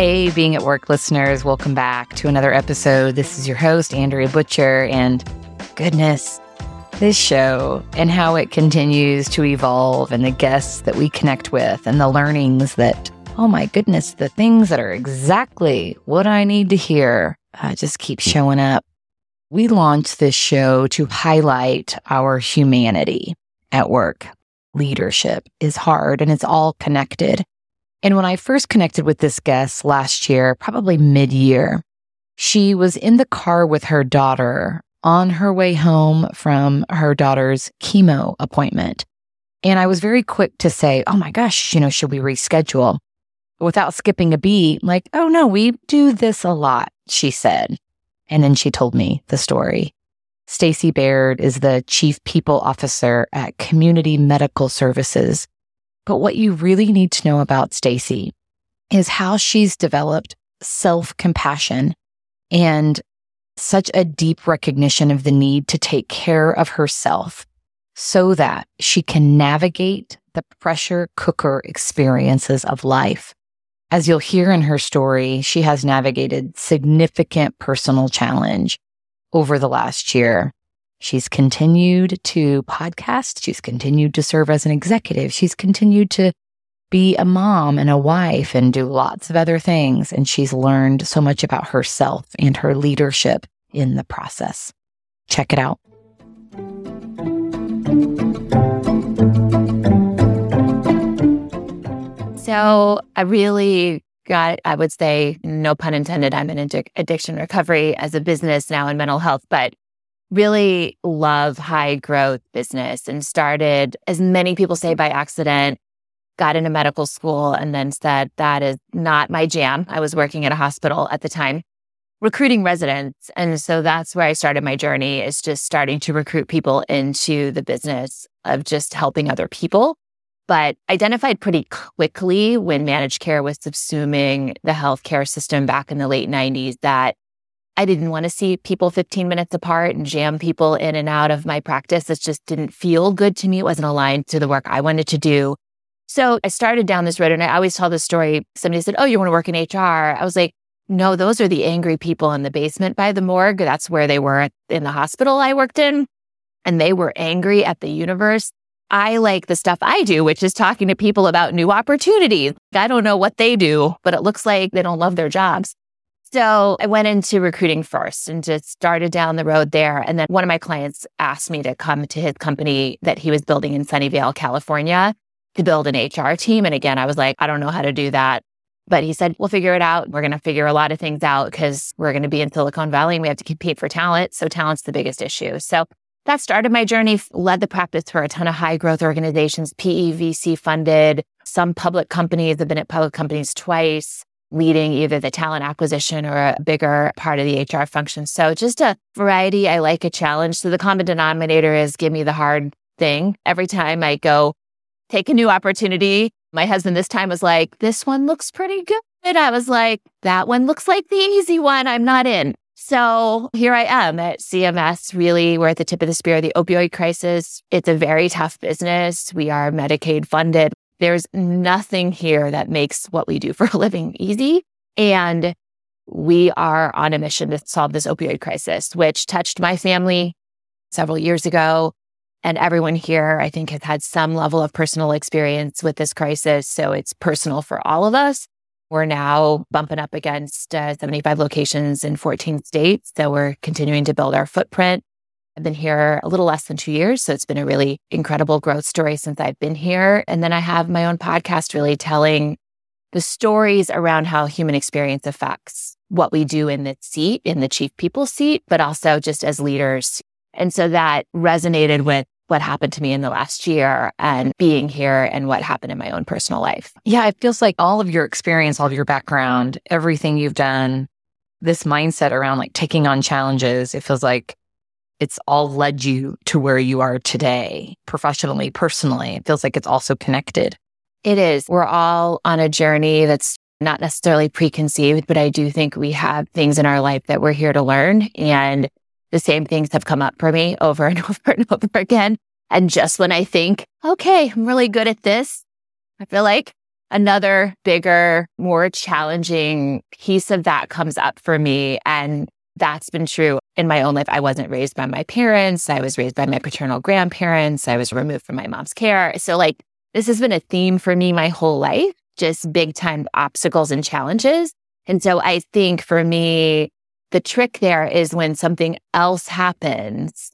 Hey, being at work listeners, welcome back to another episode. This is your host, Andrea Butcher, and goodness, this show and how it continues to evolve, and the guests that we connect with, and the learnings that, oh my goodness, the things that are exactly what I need to hear uh, just keep showing up. We launched this show to highlight our humanity at work. Leadership is hard and it's all connected. And when I first connected with this guest last year, probably mid year, she was in the car with her daughter on her way home from her daughter's chemo appointment. And I was very quick to say, Oh my gosh, you know, should we reschedule? Without skipping a beat, like, Oh no, we do this a lot, she said. And then she told me the story. Stacie Baird is the chief people officer at Community Medical Services. But what you really need to know about Stacie is how she's developed self compassion and such a deep recognition of the need to take care of herself so that she can navigate the pressure cooker experiences of life. As you'll hear in her story, she has navigated significant personal challenge over the last year. She's continued to podcast. She's continued to serve as an executive. She's continued to be a mom and a wife and do lots of other things. And she's learned so much about herself and her leadership in the process. Check it out. So I really got, I would say, no pun intended, I'm in addiction recovery as a business now in mental health, but really love high growth business and started, as many people say by accident, got into medical school and then said, that is not my jam. I was working at a hospital at the time, recruiting residents. And so that's where I started my journey is just starting to recruit people into the business of just helping other people. But identified pretty quickly when managed care was subsuming the healthcare system back in the late 90s that I didn't want to see people 15 minutes apart and jam people in and out of my practice. It just didn't feel good to me. It wasn't aligned to the work I wanted to do. So I started down this road and I always tell this story. Somebody said, Oh, you want to work in HR? I was like, No, those are the angry people in the basement by the morgue. That's where they were in the hospital I worked in. And they were angry at the universe. I like the stuff I do, which is talking to people about new opportunities. I don't know what they do, but it looks like they don't love their jobs. So I went into recruiting first and just started down the road there. And then one of my clients asked me to come to his company that he was building in Sunnyvale, California to build an HR team. And again, I was like, I don't know how to do that. But he said, we'll figure it out. We're going to figure a lot of things out because we're going to be in Silicon Valley and we have to compete for talent. So talent's the biggest issue. So that started my journey, led the practice for a ton of high growth organizations, PE, VC funded. Some public companies have been at public companies twice, leading either the talent acquisition or a bigger part of the HR function. So just a variety. I like a challenge. So the common denominator is give me the hard thing. Every time I go take a new opportunity. My husband this time was like, this one looks pretty good. I was like, that one looks like the easy one. I'm not in. So here I am at CMS. Really, we're at the tip of the spear, of the opioid crisis. It's a very tough business. We are Medicaid funded. There's nothing here that makes what we do for a living easy. And we are on a mission to solve this opioid crisis, which touched my family several years ago. And everyone here, I think, has had some level of personal experience with this crisis. So it's personal for all of us. We're now bumping up against uh, 75 locations in 14 states. So we're continuing to build our footprint. I've been here a little less than two years. So it's been a really incredible growth story since I've been here. And then I have my own podcast really telling the stories around how human experience affects what we do in the seat, in the chief people seat, but also just as leaders and so that resonated with what happened to me in the last year and being here and what happened in my own personal life. Yeah, it feels like all of your experience, all of your background, everything you've done, this mindset around like taking on challenges, it feels like it's all led you to where you are today, professionally, personally. It feels like it's also connected. It is. We're all on a journey that's not necessarily preconceived, but I do think we have things in our life that we're here to learn. And the same things have come up for me over and over and over again. And just when I think, okay, I'm really good at this, I feel like another bigger, more challenging piece of that comes up for me. And that's been true in my own life. I wasn't raised by my parents. I was raised by my paternal grandparents. I was removed from my mom's care. So, like, this has been a theme for me my whole life, just big time obstacles and challenges. And so, I think for me, the trick there is when something else happens,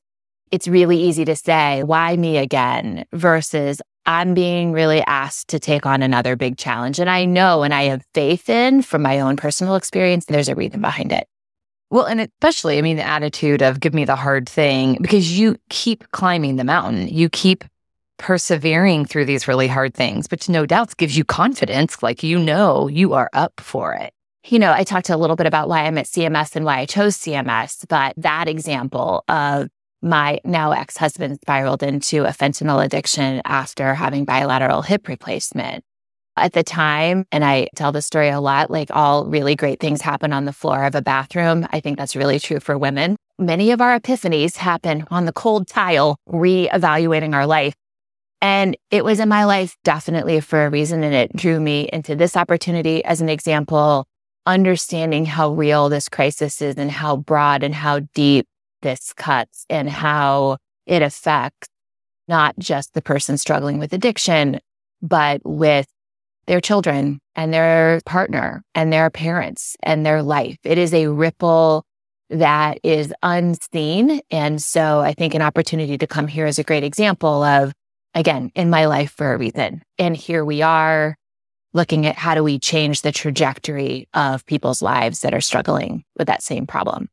it's really easy to say, why me again? Versus I'm being really asked to take on another big challenge. And I know and I have faith in from my own personal experience, there's a reason behind it. Well, and especially, I mean, the attitude of give me the hard thing because you keep climbing the mountain. You keep persevering through these really hard things, which no doubts gives you confidence. Like, you know, you are up for it. You know, I talked a little bit about why I'm at CMS and why I chose CMS, but that example of my now ex husband spiraled into a fentanyl addiction after having bilateral hip replacement. At the time, and I tell the story a lot, like all really great things happen on the floor of a bathroom. I think that's really true for women. Many of our epiphanies happen on the cold tile, reevaluating our life. And it was in my life definitely for a reason. And it drew me into this opportunity as an example, understanding how real this crisis is and how broad and how deep this cuts and how it affects not just the person struggling with addiction, but with their children and their partner and their parents and their life. It is a ripple that is unseen. And so I think an opportunity to come here is a great example of, again, in my life for a reason. And here we are looking at how do we change the trajectory of people's lives that are struggling with that same problem.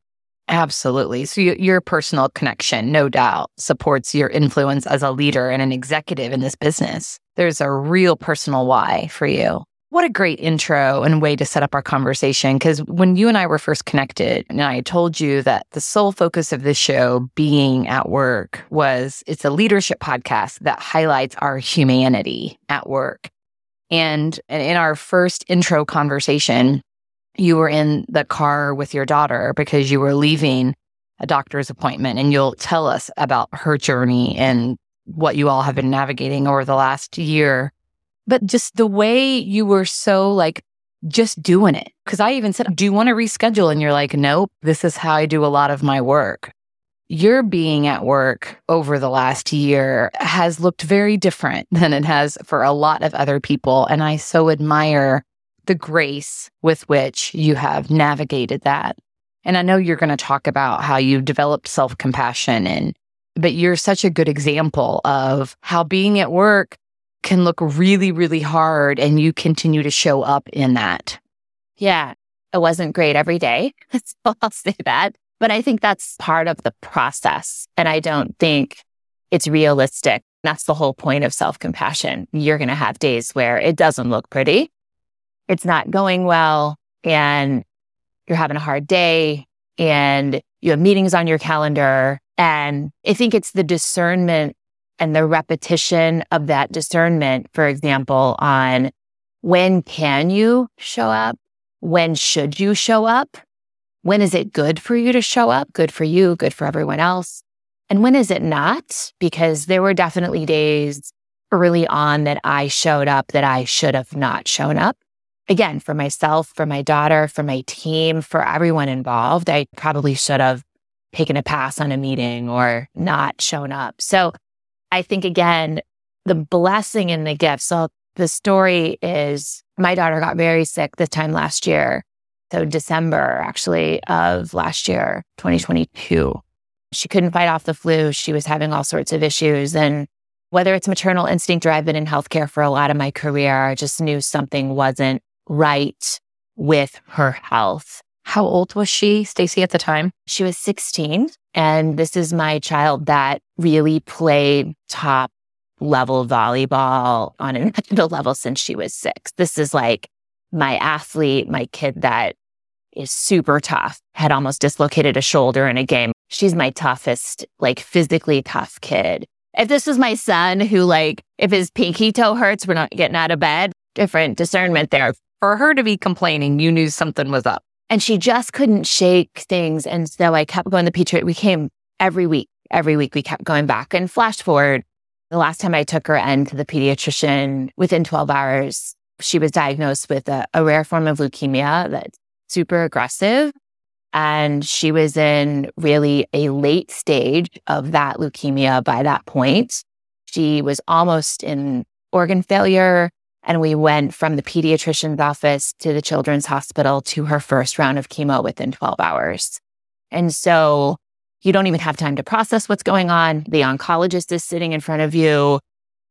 Absolutely. So you, your personal connection, no doubt, supports your influence as a leader and an executive in this business. There's a real personal why for you. What a great intro and way to set up our conversation. Because when you and I were first connected, and I told you that the sole focus of this show being at work was it's a leadership podcast that highlights our humanity at work. And in our first intro conversation, you were in the car with your daughter because you were leaving a doctor's appointment and you'll tell us about her journey and what you all have been navigating over the last year. But just the way you were so like just doing it. Cause I even said, Do you want to reschedule? And you're like, Nope, this is how I do a lot of my work. Your being at work over the last year has looked very different than it has for a lot of other people. And I so admire the grace with which you have navigated that. And I know you're going to talk about how you've developed self compassion and, but you're such a good example of how being at work can look really, really hard and you continue to show up in that. Yeah. It wasn't great every day. So I'll say that. But I think that's part of the process. And I don't think it's realistic. That's the whole point of self compassion. You're going to have days where it doesn't look pretty it's not going well and you're having a hard day and you have meetings on your calendar. And I think it's the discernment and the repetition of that discernment, for example, on when can you show up? When should you show up? When is it good for you to show up? Good for you, good for everyone else. And when is it not? Because there were definitely days early on that I showed up that I should have not shown up again, for myself, for my daughter, for my team, for everyone involved, I probably should have taken a pass on a meeting or not shown up. So I think, again, the blessing and the gift. So the story is my daughter got very sick this time last year. So December, actually, of last year, 2022. She couldn't fight off the flu. She was having all sorts of issues. And whether it's maternal instinct or I've been in healthcare for a lot of my career, I just knew something wasn't right with her health. How old was she, Stacie, at the time? She was 16. And this is my child that really played top level volleyball on a national level since she was six. This is like my athlete, my kid that is super tough, had almost dislocated a shoulder in a game. She's my toughest, like physically tough kid. If this was my son who like, if his pinky toe hurts, we're not getting out of bed, different discernment there for her to be complaining, you knew something was up. And she just couldn't shake things. And so I kept going to the pediatrician. We came every week. Every week we kept going back and flash forward. The last time I took her in to the pediatrician, within 12 hours, she was diagnosed with a, a rare form of leukemia that's super aggressive. And she was in really a late stage of that leukemia by that point. She was almost in organ failure. And we went from the pediatrician's office to the children's hospital to her first round of chemo within 12 hours. And so you don't even have time to process what's going on. The oncologist is sitting in front of you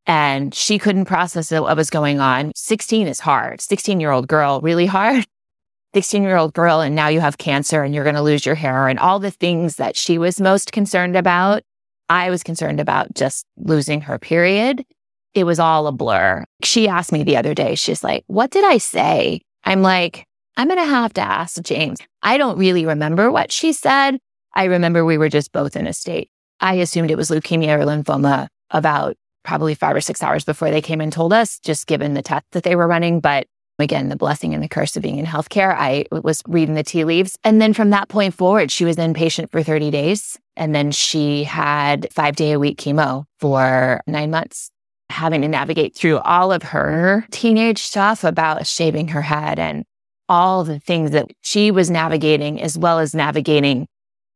and she couldn't process what was going on. 16 is hard. 16 year old girl, really hard. 16 year old girl, and now you have cancer and you're going to lose your hair and all the things that she was most concerned about. I was concerned about just losing her period. It was all a blur. She asked me the other day, she's like, What did I say? I'm like, I'm going to have to ask James. I don't really remember what she said. I remember we were just both in a state. I assumed it was leukemia or lymphoma about probably five or six hours before they came and told us, just given the test that they were running. But again, the blessing and the curse of being in healthcare, I was reading the tea leaves. And then from that point forward, she was inpatient for 30 days. And then she had five day a week chemo for nine months, having to navigate through all of her teenage stuff about shaving her head and all the things that she was navigating, as well as navigating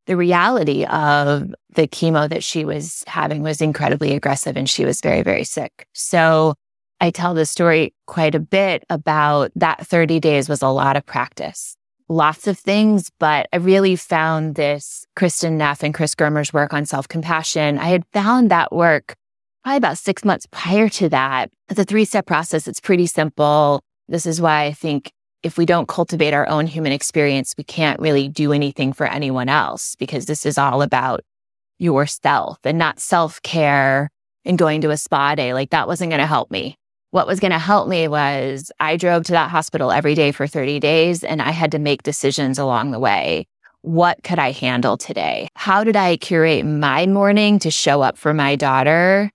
the reality of the chemo that she was having was incredibly aggressive and she was very, very sick. So I tell the story quite a bit about that 30 days was a lot of practice, lots of things, but I really found this Kristin Neff and Chris Germer's work on self compassion. I had found that work probably about six months prior to that. It's a three step process. It's pretty simple. This is why I think if we don't cultivate our own human experience, we can't really do anything for anyone else because this is all about yourself and not self care and going to a spa day. Like that wasn't going to help me. What was going to help me was I drove to that hospital every day for 30 days and I had to make decisions along the way. What could I handle today? How did I curate my morning to show up for my daughter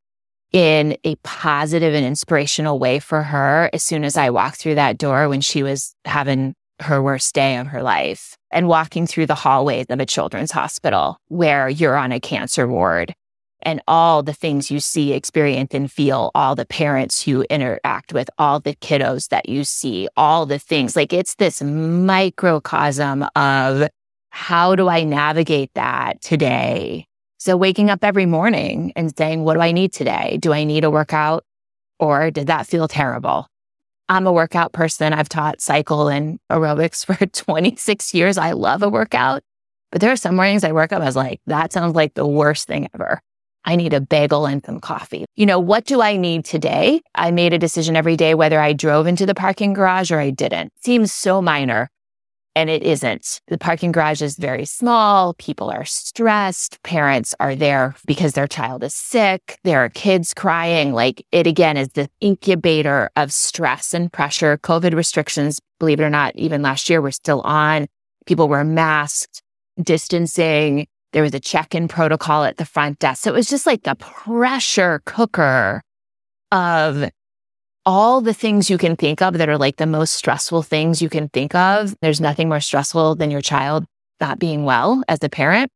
in a positive and inspirational way for her as soon as I walked through that door when she was having her worst day of her life and walking through the hallways of a children's hospital where you're on a cancer ward and all the things you see, experience, and feel, all the parents you interact with, all the kiddos that you see, all the things. Like it's this microcosm of how do I navigate that today so waking up every morning and saying, what do I need today? Do I need a workout or did that feel terrible? I'm a workout person. I've taught cycle and aerobics for 26 years. I love a workout, but there are some mornings I wake up, I was like, that sounds like the worst thing ever. I need a bagel and some coffee. You know, what do I need today? I made a decision every day whether I drove into the parking garage or I didn't. Seems so minor, and it isn't. The parking garage is very small. People are stressed. Parents are there because their child is sick. There are kids crying. Like it again is the incubator of stress and pressure. COVID restrictions, believe it or not, even last year were still on. People were masked, distancing. There was a check in protocol at the front desk. So it was just like the pressure cooker of all the things you can think of that are like the most stressful things you can think of. There's nothing more stressful than your child not being well as a parent.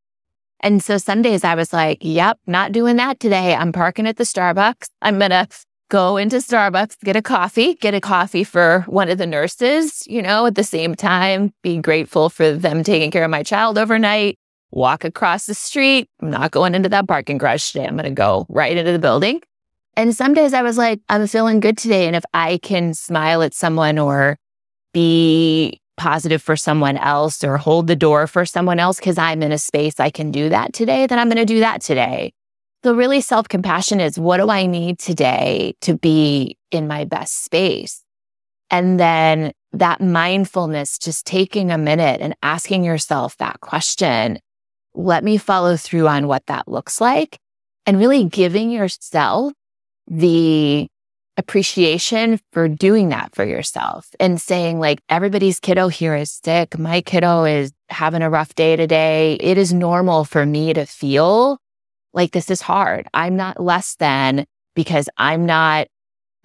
And so some days I was like, yep, not doing that today. I'm parking at the Starbucks. I'm going to go into Starbucks, get a coffee, get a coffee for one of the nurses, you know, at the same time, be grateful for them taking care of my child overnight, walk across the street. I'm not going into that parking garage today. I'm going to go right into the building. And some days I was like, I'm feeling good today. And if I can smile at someone or be positive for someone else or hold the door for someone else because I'm in a space I can do that today, then I'm going to do that today. So, really, self compassion is what do I need today to be in my best space? And then that mindfulness, just taking a minute and asking yourself that question. Let me follow through on what that looks like and really giving yourself the appreciation for doing that for yourself and saying like everybody's kiddo here is sick. My kiddo is having a rough day today. It is normal for me to feel like this is hard. I'm not less than because I'm not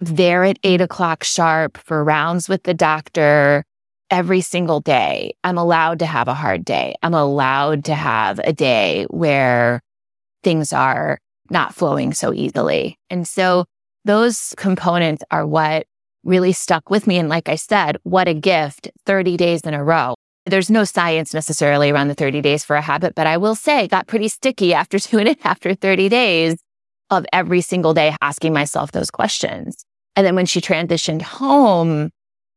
there at eight o'clock sharp for rounds with the doctor every single day. I'm allowed to have a hard day. I'm allowed to have a day where things are not flowing so easily. And so those components are what really stuck with me. And like I said, what a gift 30 days in a row. There's no science necessarily around the 30 days for a habit, but I will say it got pretty sticky after doing it after 30 days of every single day asking myself those questions. And then when she transitioned home,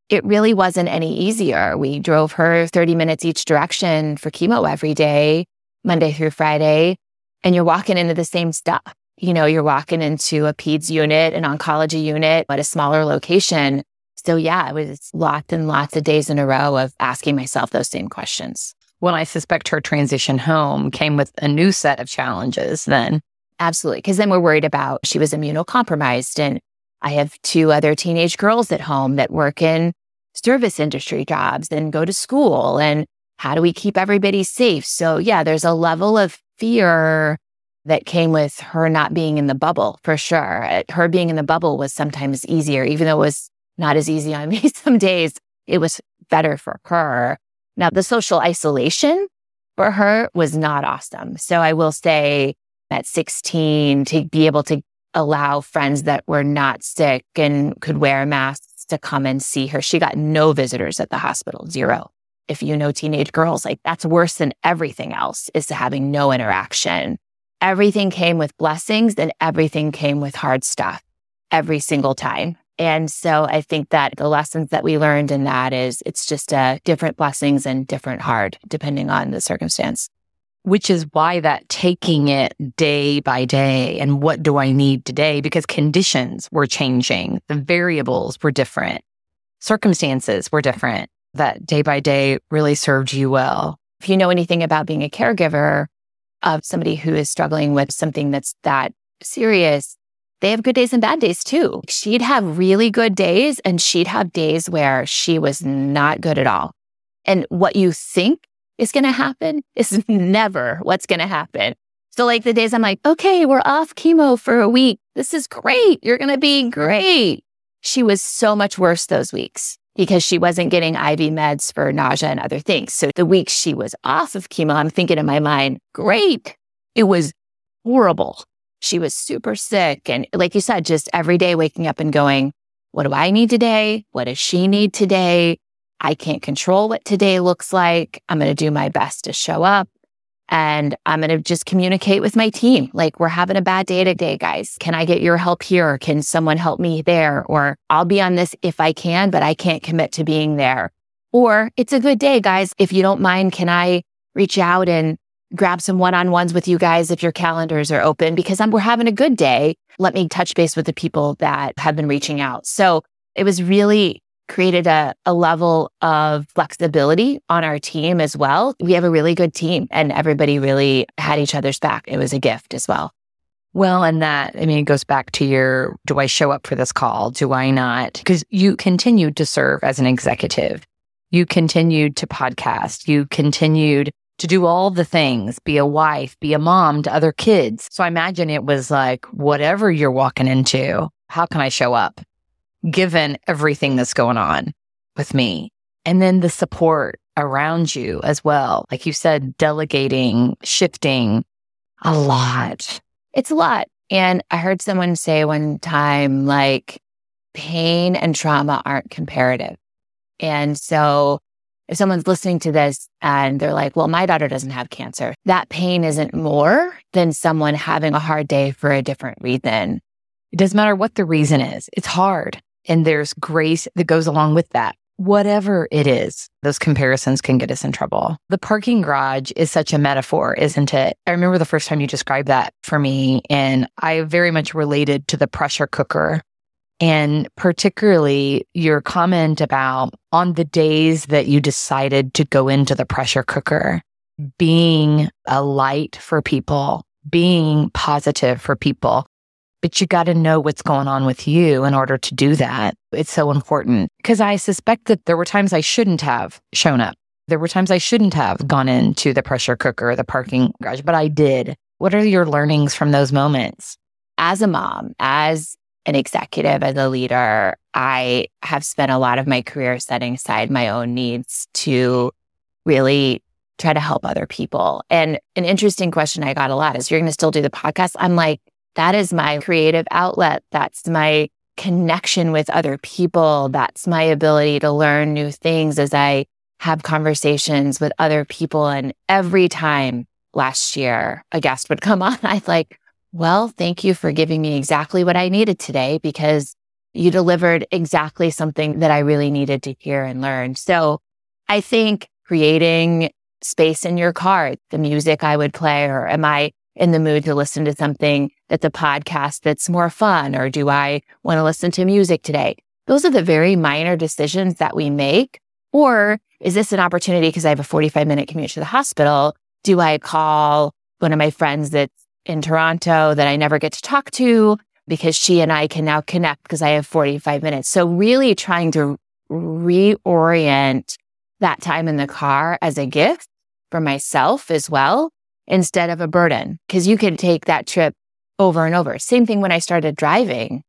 it really wasn't any easier. We drove her 30 minutes each direction for chemo every day, Monday through Friday. And you're walking into the same stuff. You know, you're walking into a PEDS unit, an oncology unit at a smaller location. So yeah, it was lots and lots of days in a row of asking myself those same questions. Well, I suspect her transition home came with a new set of challenges then. Absolutely. Because then we're worried about she was immunocompromised. And I have two other teenage girls at home that work in service industry jobs and go to school. And how do we keep everybody safe? So, yeah, there's a level of fear that came with her not being in the bubble for sure. Uh, her being in the bubble was sometimes easier, even though it was not as easy on me some days. It was better for her. Now, the social isolation for her was not awesome. So I will say at 16 to be able to allow friends that were not sick and could wear masks to come and see her. She got no visitors at the hospital, zero. If you know teenage girls, like that's worse than everything else is having no interaction. Everything came with blessings and everything came with hard stuff every single time. And so I think that the lessons that we learned in that is it's just uh, different blessings and different hard depending on the circumstance. Which is why that taking it day by day and what do I need today? Because conditions were changing, the variables were different, circumstances were different. That day by day really served you well. If you know anything about being a caregiver of somebody who is struggling with something that's that serious, they have good days and bad days too. She'd have really good days and she'd have days where she was not good at all. And what you think is going to happen is never what's going to happen. So, like the days I'm like, okay, we're off chemo for a week. This is great. You're going to be great. She was so much worse those weeks because she wasn't getting IV meds for nausea and other things. So, the weeks she was off of chemo, I'm thinking in my mind, great. It was horrible. She was super sick. And like you said, just every day waking up and going, what do I need today? What does she need today? I can't control what today looks like. I'm going to do my best to show up and I'm going to just communicate with my team. Like, we're having a bad day today, guys. Can I get your help here? Can someone help me there? Or I'll be on this if I can, but I can't commit to being there. Or it's a good day, guys. If you don't mind, can I reach out and grab some one-on-ones with you guys if your calendars are open because I'm, we're having a good day. Let me touch base with the people that have been reaching out. So it was really created a, a level of flexibility on our team as well. We have a really good team and everybody really had each other's back. It was a gift as well. Well, and that, I mean, it goes back to your do I show up for this call? Do I not? Because you continued to serve as an executive. You continued to podcast. You continued to do all the things, be a wife, be a mom to other kids. So I imagine it was like, whatever you're walking into, how can I show up given everything that's going on with me? And then the support around you as well. Like you said, delegating, shifting a lot. It's a lot. And I heard someone say one time, like, pain and trauma aren't comparative. And so if someone's listening to this and they're like, well, my daughter doesn't have cancer, that pain isn't more than someone having a hard day for a different reason. It doesn't matter what the reason is, it's hard. And there's grace that goes along with that. Whatever it is, those comparisons can get us in trouble. The parking garage is such a metaphor, isn't it? I remember the first time you described that for me, and I very much related to the pressure cooker and particularly your comment about on the days that you decided to go into the pressure cooker, being a light for people, being positive for people. But you got to know what's going on with you in order to do that. It's so important because I suspect that there were times I shouldn't have shown up. There were times I shouldn't have gone into the pressure cooker, the parking garage, but I did. What are your learnings from those moments? As a mom, as an executive, as a leader, I have spent a lot of my career setting aside my own needs to really try to help other people. And an interesting question I got a lot is you're going to still do the podcast? I'm like, that is my creative outlet. That's my connection with other people. That's my ability to learn new things as I have conversations with other people. And every time last year a guest would come on, I'd like, well, thank you for giving me exactly what I needed today because you delivered exactly something that I really needed to hear and learn. So I think creating space in your car, the music I would play, or am I in the mood to listen to something that's a podcast that's more fun? Or do I want to listen to music today? Those are the very minor decisions that we make. Or is this an opportunity because I have a 45 minute commute to the hospital? Do I call one of my friends that's in Toronto that I never get to talk to because she and I can now connect because I have 45 minutes? So really trying to reorient that time in the car as a gift for myself as well instead of a burden. Cause you can take that trip over and over. Same thing when I started driving.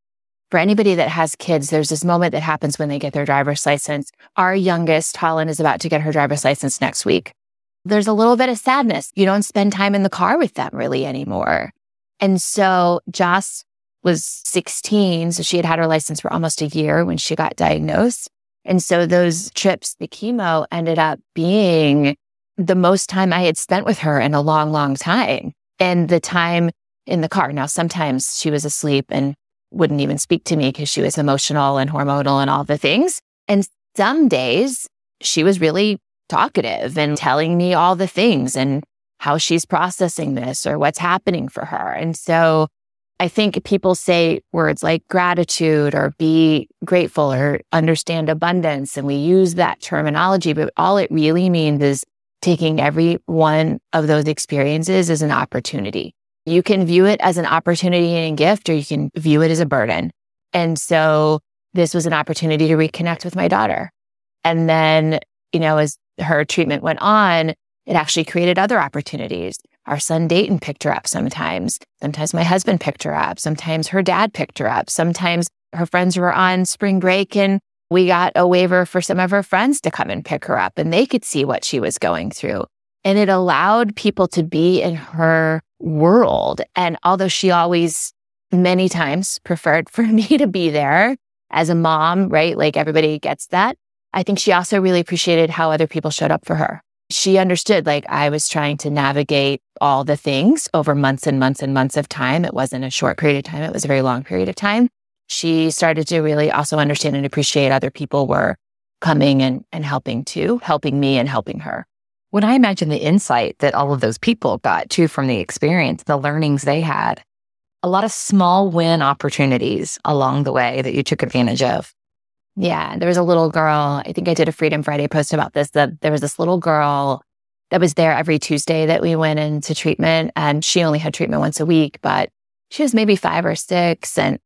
For anybody that has kids, there's this moment that happens when they get their driver's license. Our youngest, Holland, is about to get her driver's license next week. There's a little bit of sadness. You don't spend time in the car with them really anymore. And so Joss was 16. So she had had her license for almost a year when she got diagnosed. And so those trips, the chemo ended up being the most time I had spent with her in a long, long time. And the time in the car. Now, sometimes she was asleep and wouldn't even speak to me because she was emotional and hormonal and all the things. And some days she was really talkative and telling me all the things and how she's processing this or what's happening for her. And so I think people say words like gratitude or be grateful or understand abundance. And we use that terminology, but all it really means is taking every one of those experiences as an opportunity. You can view it as an opportunity and a gift, or you can view it as a burden. And so this was an opportunity to reconnect with my daughter. And then, you know, as her treatment went on, it actually created other opportunities. Our son Dayton picked her up sometimes. Sometimes my husband picked her up. Sometimes her dad picked her up. Sometimes her friends were on spring break and we got a waiver for some of her friends to come and pick her up and they could see what she was going through. And it allowed people to be in her world. And although she always many times preferred for me to be there as a mom, right? Like everybody gets that. I think she also really appreciated how other people showed up for her. She understood like I was trying to navigate all the things over months and months and months of time. It wasn't a short period of time. It was a very long period of time she started to really also understand and appreciate other people were coming and, and helping too, helping me and helping her. When I imagine the insight that all of those people got too from the experience, the learnings they had, a lot of small win opportunities along the way that you took advantage of. Yeah, there was a little girl. I think I did a Freedom Friday post about this. That there was this little girl that was there every Tuesday that we went into treatment, and she only had treatment once a week, but she was maybe five or six, and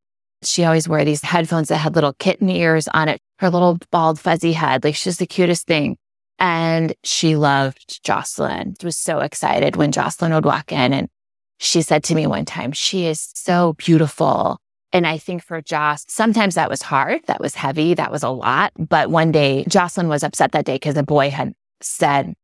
she always wore these headphones that had little kitten ears on it, her little bald fuzzy head. Like she's the cutest thing. And she loved Jocelyn. Was so excited when Jocelyn would walk in. And she said to me one time, she is so beautiful. And I think for Joss, sometimes that was hard. That was heavy. That was a lot. But one day, Jocelyn was upset that day because a boy had said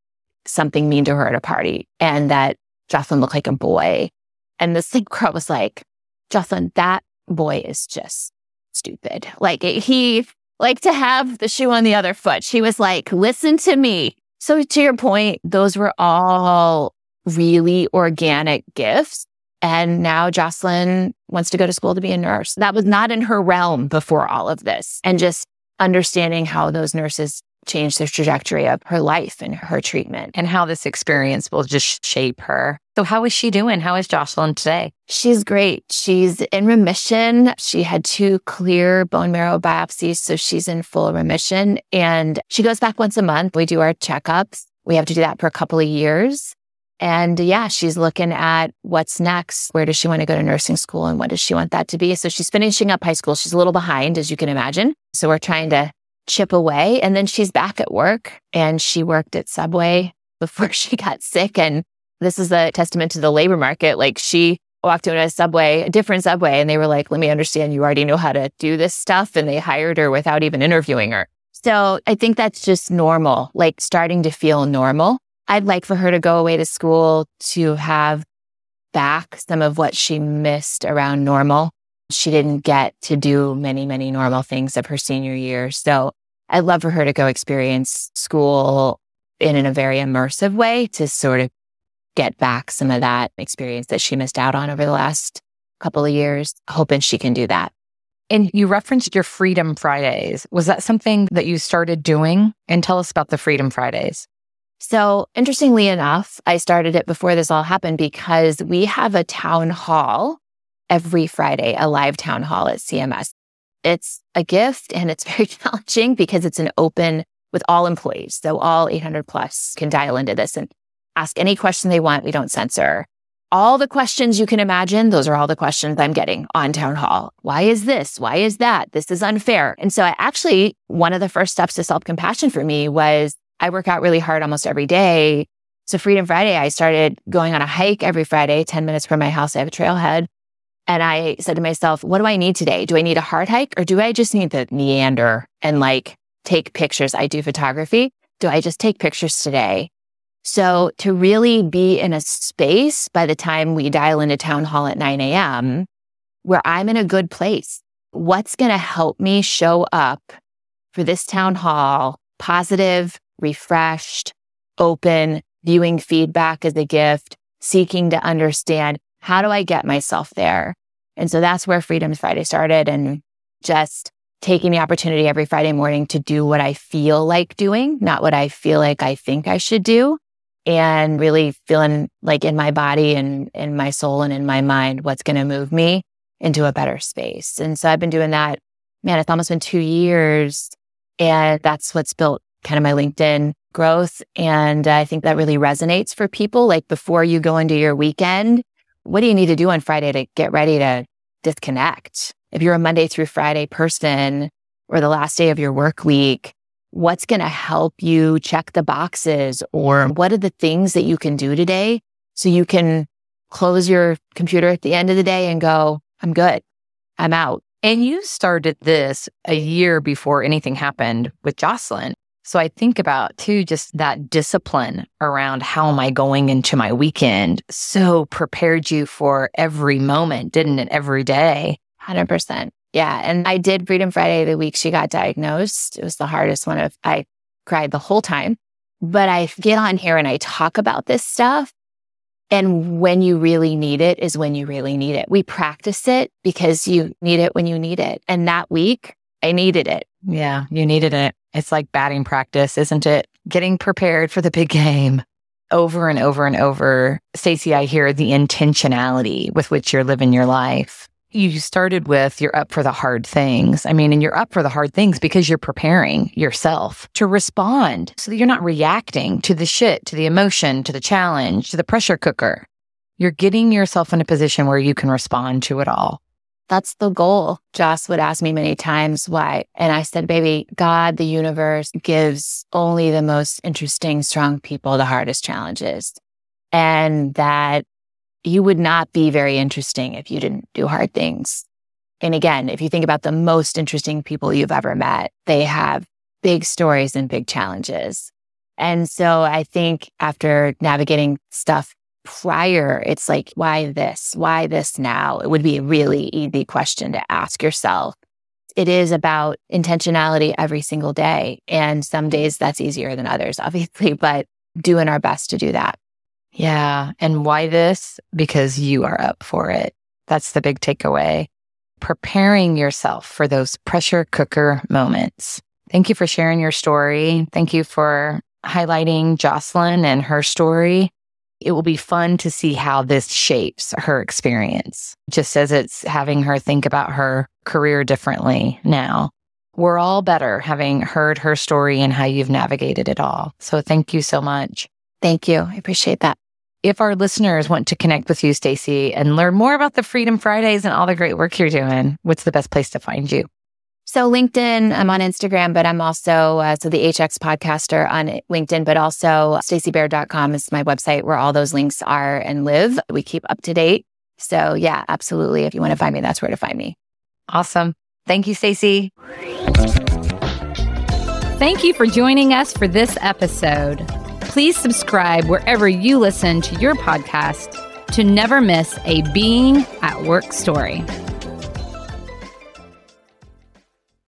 something mean to her at a party and that Jocelyn looked like a boy. And this girl was like, Jocelyn, that boy is just stupid. Like he like to have the shoe on the other foot. She was like, listen to me. So to your point, those were all really organic gifts. And now Jocelyn wants to go to school to be a nurse. That was not in her realm before all of this. And just understanding how those nurses change the trajectory of her life and her treatment. And how this experience will just shape her. So, how is she doing? How is Jocelyn today? She's great. She's in remission. She had two clear bone marrow biopsies. So, she's in full remission. And she goes back once a month. We do our checkups. We have to do that for a couple of years. And yeah, she's looking at what's next. Where does she want to go to nursing school and what does she want that to be? So she's finishing up high school. She's a little behind, as you can imagine. So we're trying to chip away. And then she's back at work and she worked at Subway before she got sick. And this is a testament to the labor market. Like she walked into a Subway, a different Subway, and they were like, let me understand you already know how to do this stuff. And they hired her without even interviewing her. So I think that's just normal, like starting to feel normal. I'd like for her to go away to school to have back some of what she missed around normal She didn't get to do many, many normal things of her senior year. So I'd love for her to go experience school in, in a very immersive way to sort of get back some of that experience that she missed out on over the last couple of years, hoping she can do that. And you referenced your Freedom Fridays. Was that something that you started doing? And tell us about the Freedom Fridays. So, interestingly enough, I started it before this all happened because we have a town hall every Friday, a live town hall at CMS. It's a gift and it's very challenging because it's an open with all employees. So, all 800 plus can dial into this and ask any question they want. We don't censor all the questions you can imagine. Those are all the questions I'm getting on town hall. Why is this? Why is that? This is unfair. And so I actually, one of the first steps to self compassion for me was I work out really hard almost every day. So Freedom Friday, I started going on a hike every Friday, 10 minutes from my house. I have a trailhead. And I said to myself, what do I need today? Do I need a hard hike or do I just need to meander and like take pictures? I do photography. Do I just take pictures today? So to really be in a space by the time we dial into town hall at 9 a.m., where I'm in a good place, what's going to help me show up for this town hall positive, refreshed, open, viewing feedback as a gift, seeking to understand how do I get myself there? And so that's where Freedoms Friday started and just taking the opportunity every Friday morning to do what I feel like doing, not what I feel like I think I should do and really feeling like in my body and in my soul and in my mind, what's going to move me into a better space. And so I've been doing that. Man, it's almost been two years. And that's what's built kind of my LinkedIn growth. And I think that really resonates for people. Like before you go into your weekend, what do you need to do on Friday to get ready to disconnect? If you're a Monday through Friday person or the last day of your work week, what's going to help you check the boxes or what are the things that you can do today so you can close your computer at the end of the day and go, I'm good. I'm out. And you started this a year before anything happened with Jocelyn. So I think about too, just that discipline around how am I going into my weekend so prepared you for every moment, didn't it? Every day. 100%. Yeah. And I did Freedom Friday the week she got diagnosed. It was the hardest one of, I cried the whole time. But I get on here and I talk about this stuff. And when you really need it is when you really need it. We practice it because you need it when you need it. And that week, I needed it. Yeah, you needed it. It's like batting practice, isn't it? Getting prepared for the big game over and over and over. Stacie, I hear the intentionality with which you're living your life you started with you're up for the hard things. I mean, and you're up for the hard things because you're preparing yourself to respond so that you're not reacting to the shit, to the emotion, to the challenge, to the pressure cooker. You're getting yourself in a position where you can respond to it all. That's the goal. Joss would ask me many times why. And I said, baby, God, the universe gives only the most interesting, strong people the hardest challenges. And that you would not be very interesting if you didn't do hard things. And again, if you think about the most interesting people you've ever met, they have big stories and big challenges. And so I think after navigating stuff prior, it's like, why this? Why this now? It would be a really easy question to ask yourself. It is about intentionality every single day. And some days that's easier than others, obviously, but doing our best to do that. Yeah. And why this? Because you are up for it. That's the big takeaway. Preparing yourself for those pressure cooker moments. Thank you for sharing your story. Thank you for highlighting Jocelyn and her story. It will be fun to see how this shapes her experience, just as it's having her think about her career differently now. We're all better having heard her story and how you've navigated it all. So thank you so much. Thank you. I appreciate that. If our listeners want to connect with you, Stacie, and learn more about the Freedom Fridays and all the great work you're doing, what's the best place to find you? So LinkedIn, I'm on Instagram, but I'm also uh, so the HX podcaster on LinkedIn, but also staciebaird.com is my website where all those links are and live. We keep up to date. So yeah, absolutely. If you want to find me, that's where to find me. Awesome. Thank you, Stacie. Thank you for joining us for this episode please subscribe wherever you listen to your podcast to never miss a Being at Work story.